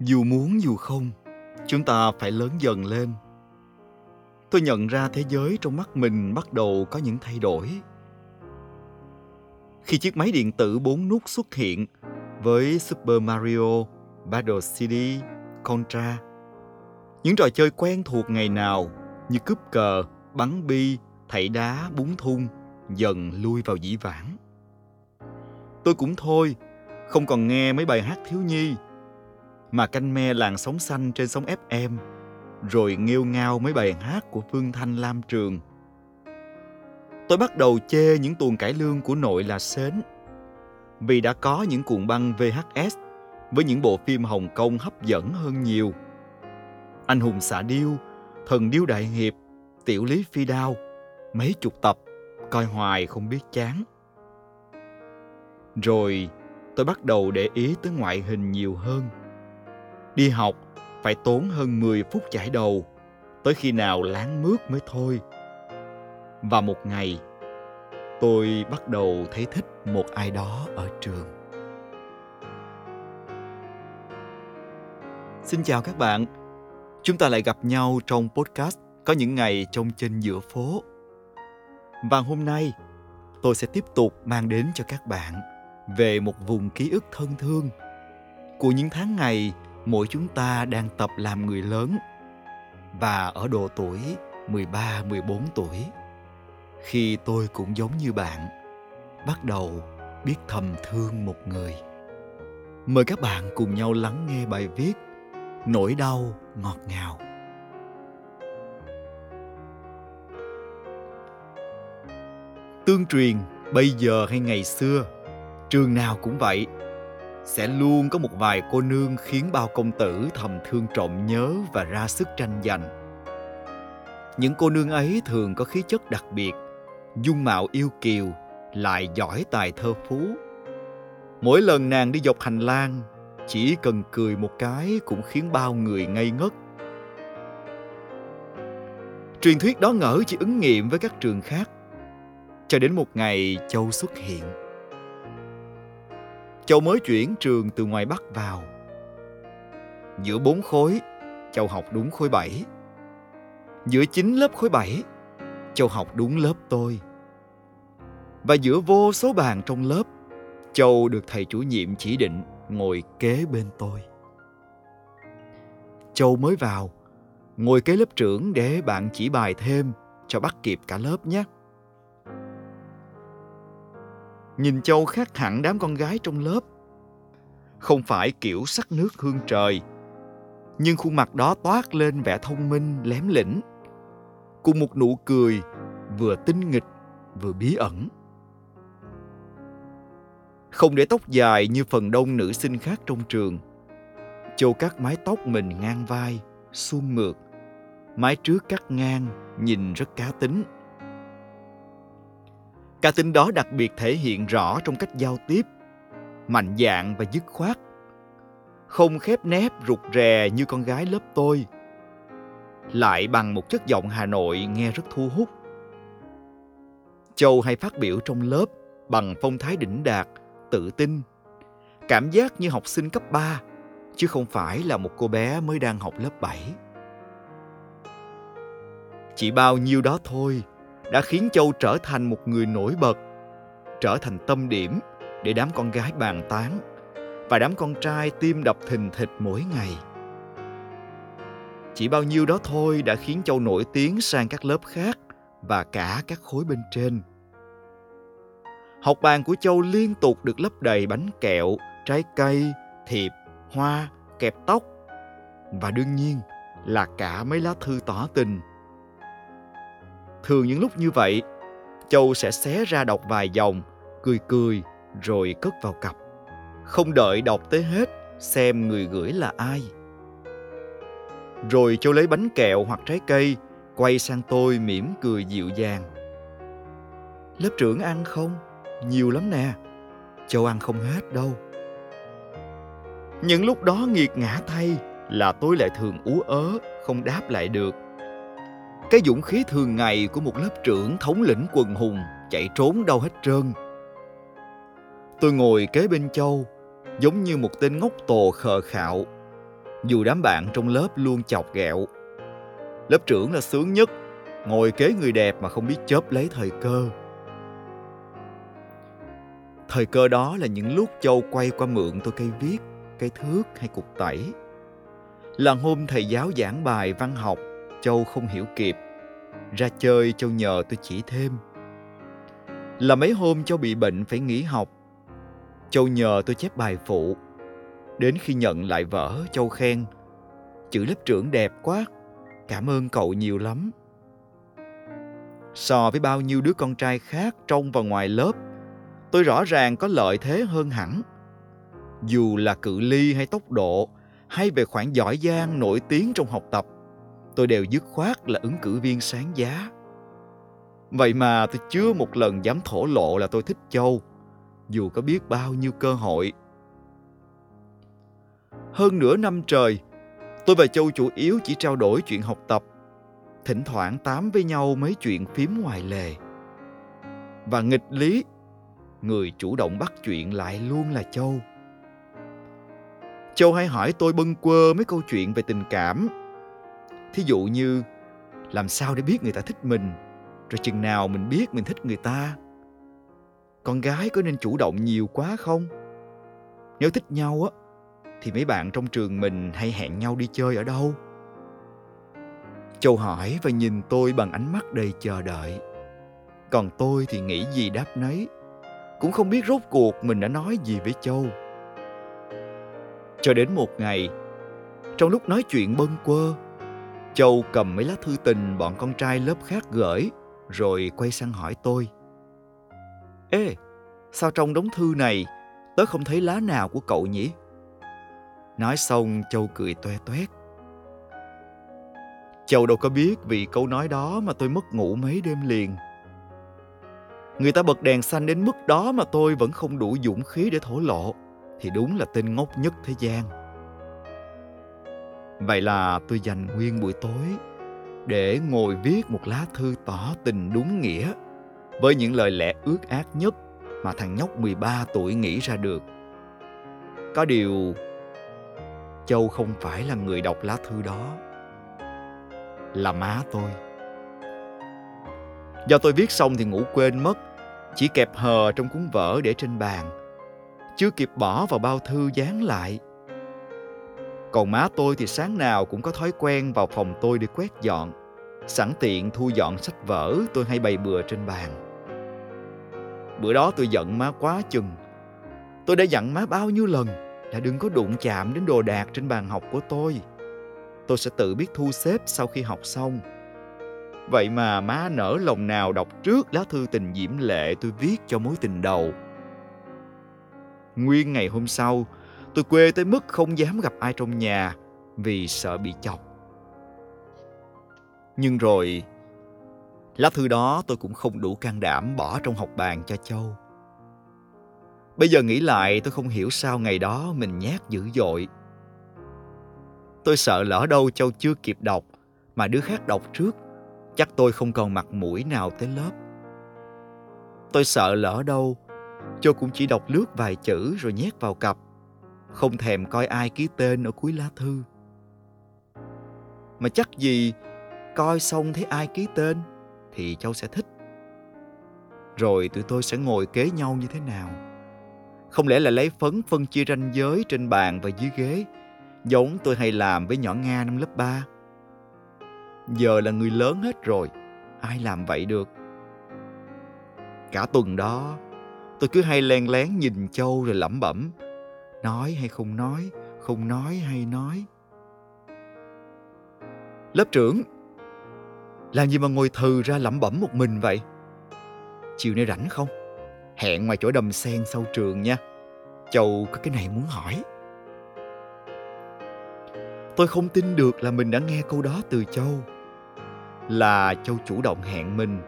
dù muốn dù không chúng ta phải lớn dần lên tôi nhận ra thế giới trong mắt mình bắt đầu có những thay đổi khi chiếc máy điện tử bốn nút xuất hiện với Super Mario, Battle City, Contra. Những trò chơi quen thuộc ngày nào như cướp cờ, bắn bi, thảy đá, búng thun dần lui vào dĩ vãng. Tôi cũng thôi, không còn nghe mấy bài hát thiếu nhi mà canh me làng sóng xanh trên sóng FM rồi nghêu ngao mấy bài hát của Phương Thanh Lam Trường. Tôi bắt đầu chê những tuồng cải lương của nội là sến vì đã có những cuộn băng VHS với những bộ phim Hồng Kông hấp dẫn hơn nhiều. Anh hùng xạ điêu, thần điêu đại hiệp, tiểu lý phi đao, mấy chục tập, coi hoài không biết chán. Rồi tôi bắt đầu để ý tới ngoại hình nhiều hơn. Đi học phải tốn hơn 10 phút chải đầu, tới khi nào láng mướt mới thôi. Và một ngày, tôi bắt đầu thấy thích một ai đó ở trường. Xin chào các bạn. Chúng ta lại gặp nhau trong podcast có những ngày trong trên giữa phố. Và hôm nay, tôi sẽ tiếp tục mang đến cho các bạn về một vùng ký ức thân thương của những tháng ngày mỗi chúng ta đang tập làm người lớn và ở độ tuổi 13, 14 tuổi khi tôi cũng giống như bạn bắt đầu biết thầm thương một người. Mời các bạn cùng nhau lắng nghe bài viết Nỗi đau ngọt ngào. Tương truyền bây giờ hay ngày xưa, trường nào cũng vậy, sẽ luôn có một vài cô nương khiến bao công tử thầm thương trọng nhớ và ra sức tranh giành. Những cô nương ấy thường có khí chất đặc biệt, dung mạo yêu kiều, lại giỏi tài thơ phú. Mỗi lần nàng đi dọc hành lang, chỉ cần cười một cái cũng khiến bao người ngây ngất. Truyền thuyết đó ngỡ chỉ ứng nghiệm với các trường khác. Cho đến một ngày Châu xuất hiện Châu mới chuyển trường từ ngoài Bắc vào. Giữa bốn khối, Châu học đúng khối 7. Giữa chín lớp khối 7, Châu học đúng lớp tôi. Và giữa vô số bàn trong lớp, Châu được thầy chủ nhiệm chỉ định ngồi kế bên tôi. Châu mới vào, ngồi kế lớp trưởng để bạn chỉ bài thêm cho bắt kịp cả lớp nhé. Nhìn Châu khác hẳn đám con gái trong lớp. Không phải kiểu sắc nước hương trời, nhưng khuôn mặt đó toát lên vẻ thông minh lém lĩnh, cùng một nụ cười vừa tinh nghịch vừa bí ẩn. Không để tóc dài như phần đông nữ sinh khác trong trường, Châu cắt mái tóc mình ngang vai, suôn mượt. Mái trước cắt ngang, nhìn rất cá tính Cá tính đó đặc biệt thể hiện rõ trong cách giao tiếp, mạnh dạn và dứt khoát. Không khép nép rụt rè như con gái lớp tôi. Lại bằng một chất giọng Hà Nội nghe rất thu hút. Châu hay phát biểu trong lớp bằng phong thái đỉnh đạt, tự tin. Cảm giác như học sinh cấp 3, chứ không phải là một cô bé mới đang học lớp 7. Chỉ bao nhiêu đó thôi đã khiến Châu trở thành một người nổi bật, trở thành tâm điểm để đám con gái bàn tán và đám con trai tim đập thình thịch mỗi ngày. Chỉ bao nhiêu đó thôi đã khiến Châu nổi tiếng sang các lớp khác và cả các khối bên trên. Học bàn của Châu liên tục được lấp đầy bánh kẹo, trái cây, thiệp, hoa, kẹp tóc và đương nhiên là cả mấy lá thư tỏ tình Thường những lúc như vậy, Châu sẽ xé ra đọc vài dòng, cười cười rồi cất vào cặp. Không đợi đọc tới hết xem người gửi là ai. Rồi Châu lấy bánh kẹo hoặc trái cây, quay sang tôi mỉm cười dịu dàng. Lớp trưởng ăn không? Nhiều lắm nè. Châu ăn không hết đâu. Những lúc đó nghiệt ngã thay là tôi lại thường ú ớ, không đáp lại được cái dũng khí thường ngày của một lớp trưởng thống lĩnh quần hùng chạy trốn đâu hết trơn. Tôi ngồi kế bên Châu, giống như một tên ngốc tồ khờ khạo. Dù đám bạn trong lớp luôn chọc ghẹo. Lớp trưởng là sướng nhất, ngồi kế người đẹp mà không biết chớp lấy thời cơ. Thời cơ đó là những lúc Châu quay qua mượn tôi cây viết, cây thước hay cục tẩy. Là hôm thầy giáo giảng bài văn học, Châu không hiểu kịp. Ra chơi Châu nhờ tôi chỉ thêm. Là mấy hôm Châu bị bệnh phải nghỉ học. Châu nhờ tôi chép bài phụ. Đến khi nhận lại vở, Châu khen. Chữ lớp trưởng đẹp quá, cảm ơn cậu nhiều lắm. So với bao nhiêu đứa con trai khác trong và ngoài lớp, tôi rõ ràng có lợi thế hơn hẳn. Dù là cự ly hay tốc độ, hay về khoản giỏi giang nổi tiếng trong học tập, tôi đều dứt khoát là ứng cử viên sáng giá. Vậy mà tôi chưa một lần dám thổ lộ là tôi thích Châu, dù có biết bao nhiêu cơ hội. Hơn nửa năm trời, tôi và Châu chủ yếu chỉ trao đổi chuyện học tập, thỉnh thoảng tám với nhau mấy chuyện phím ngoài lề. Và nghịch lý, người chủ động bắt chuyện lại luôn là Châu. Châu hay hỏi tôi bâng quơ mấy câu chuyện về tình cảm. Thí dụ như làm sao để biết người ta thích mình, rồi chừng nào mình biết mình thích người ta. Con gái có nên chủ động nhiều quá không? Nếu thích nhau á, thì mấy bạn trong trường mình hay hẹn nhau đi chơi ở đâu? Châu hỏi và nhìn tôi bằng ánh mắt đầy chờ đợi. Còn tôi thì nghĩ gì đáp nấy, cũng không biết rốt cuộc mình đã nói gì với Châu. Cho đến một ngày, trong lúc nói chuyện bâng quơ, Châu cầm mấy lá thư tình bọn con trai lớp khác gửi, rồi quay sang hỏi tôi. Ê, sao trong đống thư này tớ không thấy lá nào của cậu nhỉ? Nói xong Châu cười toe toét. Châu đâu có biết vì câu nói đó mà tôi mất ngủ mấy đêm liền. Người ta bật đèn xanh đến mức đó mà tôi vẫn không đủ dũng khí để thổ lộ thì đúng là tên ngốc nhất thế gian. Vậy là tôi dành nguyên buổi tối để ngồi viết một lá thư tỏ tình đúng nghĩa với những lời lẽ ước ác nhất mà thằng nhóc 13 tuổi nghĩ ra được. Có điều, Châu không phải là người đọc lá thư đó, Là má tôi Do tôi viết xong thì ngủ quên mất, Chỉ kẹp hờ trong cuốn vở để trên bàn Chưa kịp bỏ vào bao thư dán lại còn má tôi thì sáng nào cũng có thói quen vào phòng tôi để quét dọn Sẵn tiện thu dọn sách vở tôi hay bày bừa trên bàn Bữa đó tôi giận má quá chừng Tôi đã dặn má bao nhiêu lần là đừng có đụng chạm đến đồ đạc trên bàn học của tôi. Tôi sẽ tự biết thu xếp sau khi học xong. Vậy mà má nở lòng nào đọc trước lá thư tình diễm lệ tôi viết cho mối tình đầu. Nguyên ngày hôm sau, tôi quê tới mức không dám gặp ai trong nhà vì sợ bị chọc. Nhưng rồi, lá thư đó tôi cũng không đủ can đảm bỏ trong học bàn cho Châu. Bây giờ nghĩ lại tôi không hiểu sao ngày đó mình nhát dữ dội. Tôi sợ lỡ đâu Châu chưa kịp đọc mà đứa khác đọc trước, chắc tôi không còn mặt mũi nào tới lớp. Tôi sợ lỡ đâu Châu cũng chỉ đọc lướt vài chữ rồi nhét vào cặp, không thèm coi ai ký tên ở cuối lá thư. Mà chắc gì coi xong thấy ai ký tên thì Châu sẽ thích. Rồi tụi tôi sẽ ngồi kế nhau như thế nào? Không lẽ là lấy phấn phân chia ranh giới trên bàn và dưới ghế, giống tôi hay làm với nhỏ Nga năm lớp 3. Giờ là người lớn hết rồi, ai làm vậy được? Cả tuần đó, tôi cứ hay len lén nhìn Châu rồi lẩm bẩm. Nói hay không nói, không nói hay nói. Lớp trưởng, làm gì mà ngồi thừ ra lẩm bẩm một mình vậy? Chiều nay rảnh không? Hẹn ngoài chỗ đầm sen sau trường nha. Châu có cái này muốn hỏi. Tôi không tin được là mình đã nghe câu đó từ Châu. Là Châu chủ động hẹn mình.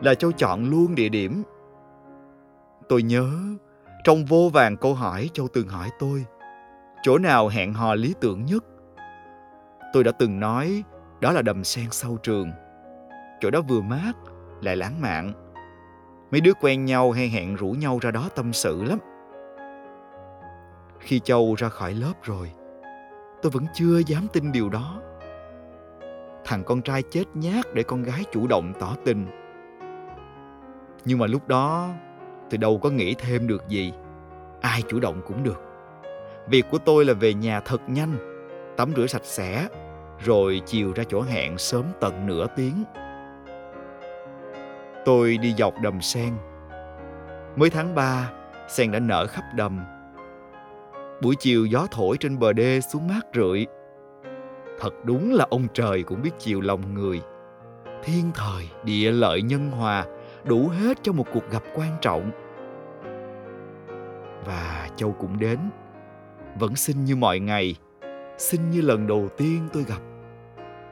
Là Châu chọn luôn địa điểm. Tôi nhớ, trong vô vàng câu hỏi Châu từng hỏi tôi, chỗ nào hẹn hò lý tưởng nhất? Tôi đã từng nói đó là đầm sen sau trường. Chỗ đó vừa mát, lại lãng mạn Mấy đứa quen nhau hay hẹn rủ nhau ra đó tâm sự lắm. Khi Châu ra khỏi lớp rồi, tôi vẫn chưa dám tin điều đó thằng con trai chết nhát để con gái chủ động tỏ tình nhưng mà lúc đó tôi đâu có nghĩ thêm được gì. Ai chủ động cũng được. Việc của tôi là về nhà thật nhanh, tắm rửa sạch sẽ, rồi chiều ra chỗ hẹn sớm tận nửa tiếng. Tôi đi dọc đầm sen. Mới tháng 3 sen đã nở khắp đầm. Buổi chiều gió thổi trên bờ đê xuống mát rượi. Thật đúng là ông trời cũng biết chiều lòng người. Thiên thời, địa lợi, nhân hòa đủ hết cho một cuộc gặp quan trọng. Và châu cũng đến. Vẫn xinh như mọi ngày xinh như lần đầu tiên tôi gặp.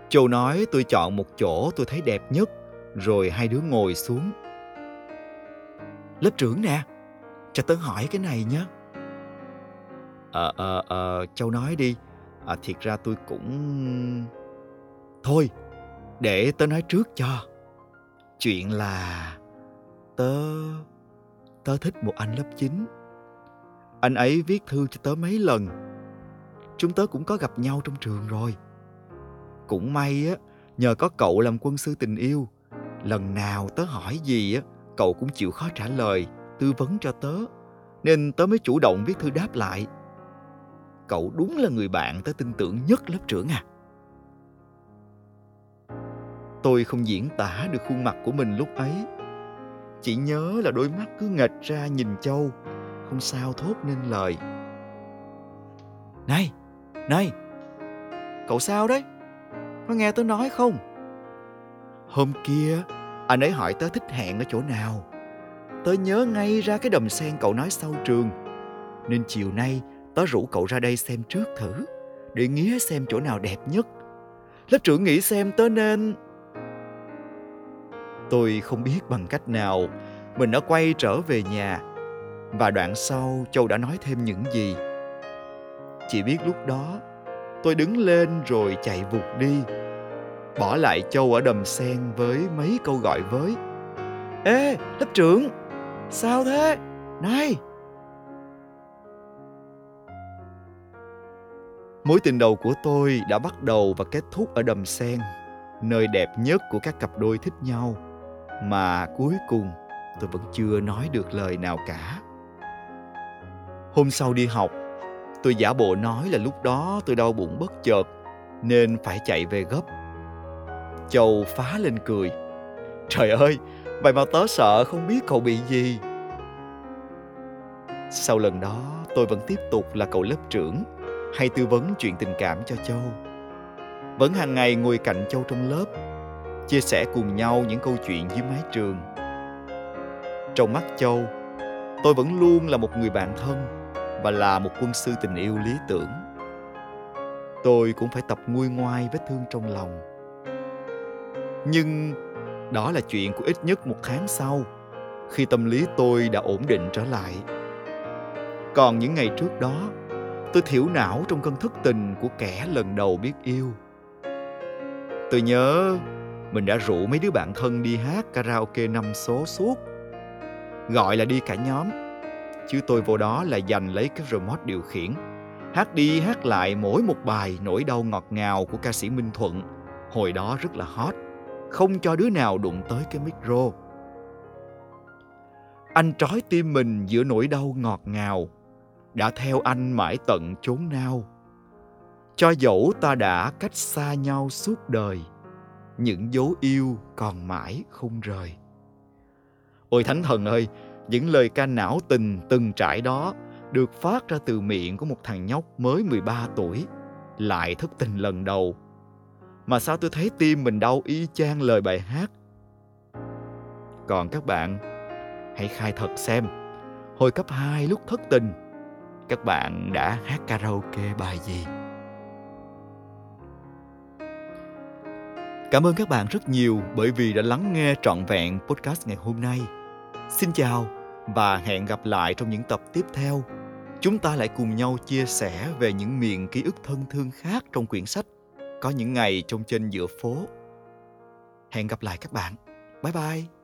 Châu nói tôi chọn một chỗ tôi thấy đẹp nhất rồi hai đứa ngồi xuống. Lớp trưởng nè cho tớ hỏi cái này nhé. Ờ ờ ờ châu nói đi. À, thiệt ra tôi cũng thôi để tớ nói trước cho. Chuyện là tớ tớ thích một anh lớp 9 anh ấy viết thư cho tớ mấy lần. Chúng tớ cũng có gặp nhau trong trường rồi. Cũng may á, nhờ có cậu làm quân sư tình yêu, lần nào tớ hỏi gì á, cậu cũng chịu khó trả lời, tư vấn cho tớ, nên tớ mới chủ động viết thư đáp lại. Cậu đúng là người bạn tớ tin tưởng nhất lớp trưởng à. Tôi không diễn tả được khuôn mặt của mình lúc ấy chỉ nhớ là đôi mắt cứ nghệch ra nhìn châu. Không sao thốt nên lời. Này này cậu sao đấy? Có nghe tớ nói không? Hôm kia anh ấy hỏi tớ thích hẹn ở chỗ nào. Tớ nhớ ngay ra cái đầm sen cậu nói sau trường. Nên chiều nay tớ rủ cậu ra đây xem trước thử để nghía xem chỗ nào đẹp nhất. Lớp trưởng nghĩ xem tớ nên tôi không biết bằng cách nào. Mình đã quay trở về nhà. Và đoạn sau, châu đã nói thêm những gì. Chỉ biết lúc đó, tôi đứng lên rồi chạy vụt đi. Bỏ lại châu ở đầm sen với mấy câu gọi với. Ê, lớp trưởng, sao thế? Này! Mối tình đầu của tôi đã bắt đầu và kết thúc ở đầm sen, nơi đẹp nhất của các cặp đôi thích nhau mà cuối cùng, tôi vẫn chưa nói được lời nào cả. Hôm sau đi học, tôi giả bộ nói là lúc đó tôi đau bụng bất chợt, nên phải chạy về gấp. Châu phá lên cười. Trời ơi vậy mà tớ sợ không biết cậu bị gì. Sau lần đó, tôi vẫn tiếp tục là cậu lớp trưởng, hay tư vấn chuyện tình cảm cho châu. Vẫn hàng ngày ngồi cạnh châu trong lớp chia sẻ cùng nhau những câu chuyện dưới mái trường. Trong mắt châu, tôi vẫn luôn là một người bạn thân và là một quân sư tình yêu lý tưởng. Tôi cũng phải tập nguôi ngoai vết thương trong lòng. Nhưng đó là chuyện của ít nhất một tháng sau, khi tâm lý tôi đã ổn định trở lại. Còn những ngày trước đó, tôi thiểu não trong cơn thất tình của kẻ lần đầu biết yêu. Tôi nhớ mình đã rủ mấy đứa bạn thân đi hát karaoke năm số suốt. Gọi là đi cả nhóm. Chứ tôi vô đó là giành lấy cái remote điều khiển. Hát đi hát lại mỗi một bài nỗi đau ngọt ngào của ca sĩ minh thuận. Hồi đó rất là hot. Không cho đứa nào đụng tới cái micro. Anh trói tim mình giữa nỗi đau ngọt ngào. Đã theo anh mãi tận chốn nao cho dẫu ta đã cách xa nhau suốt đời những dấu yêu còn mãi không rời ôi thánh thần ơi những lời ca não tình từng trải đó được phát ra từ miệng của một thằng nhóc mới 13 tuổi, lại thất tình lần đầu. Mà sao tôi thấy tim mình đau y chang lời bài hát. Còn các bạn, hãy khai thật xem, hồi cấp 2 lúc thất tình, các bạn đã hát karaoke bài gì? Cảm ơn các bạn rất nhiều bởi vì đã lắng nghe trọn vẹn podcast ngày hôm nay. Xin chào và hẹn gặp lại trong những tập tiếp theo. Chúng ta lại cùng nhau chia sẻ về những miền ký ức thân thương khác trong quyển sách Có những ngày trong trên giữa phố. Hẹn gặp lại các bạn. Bye bye.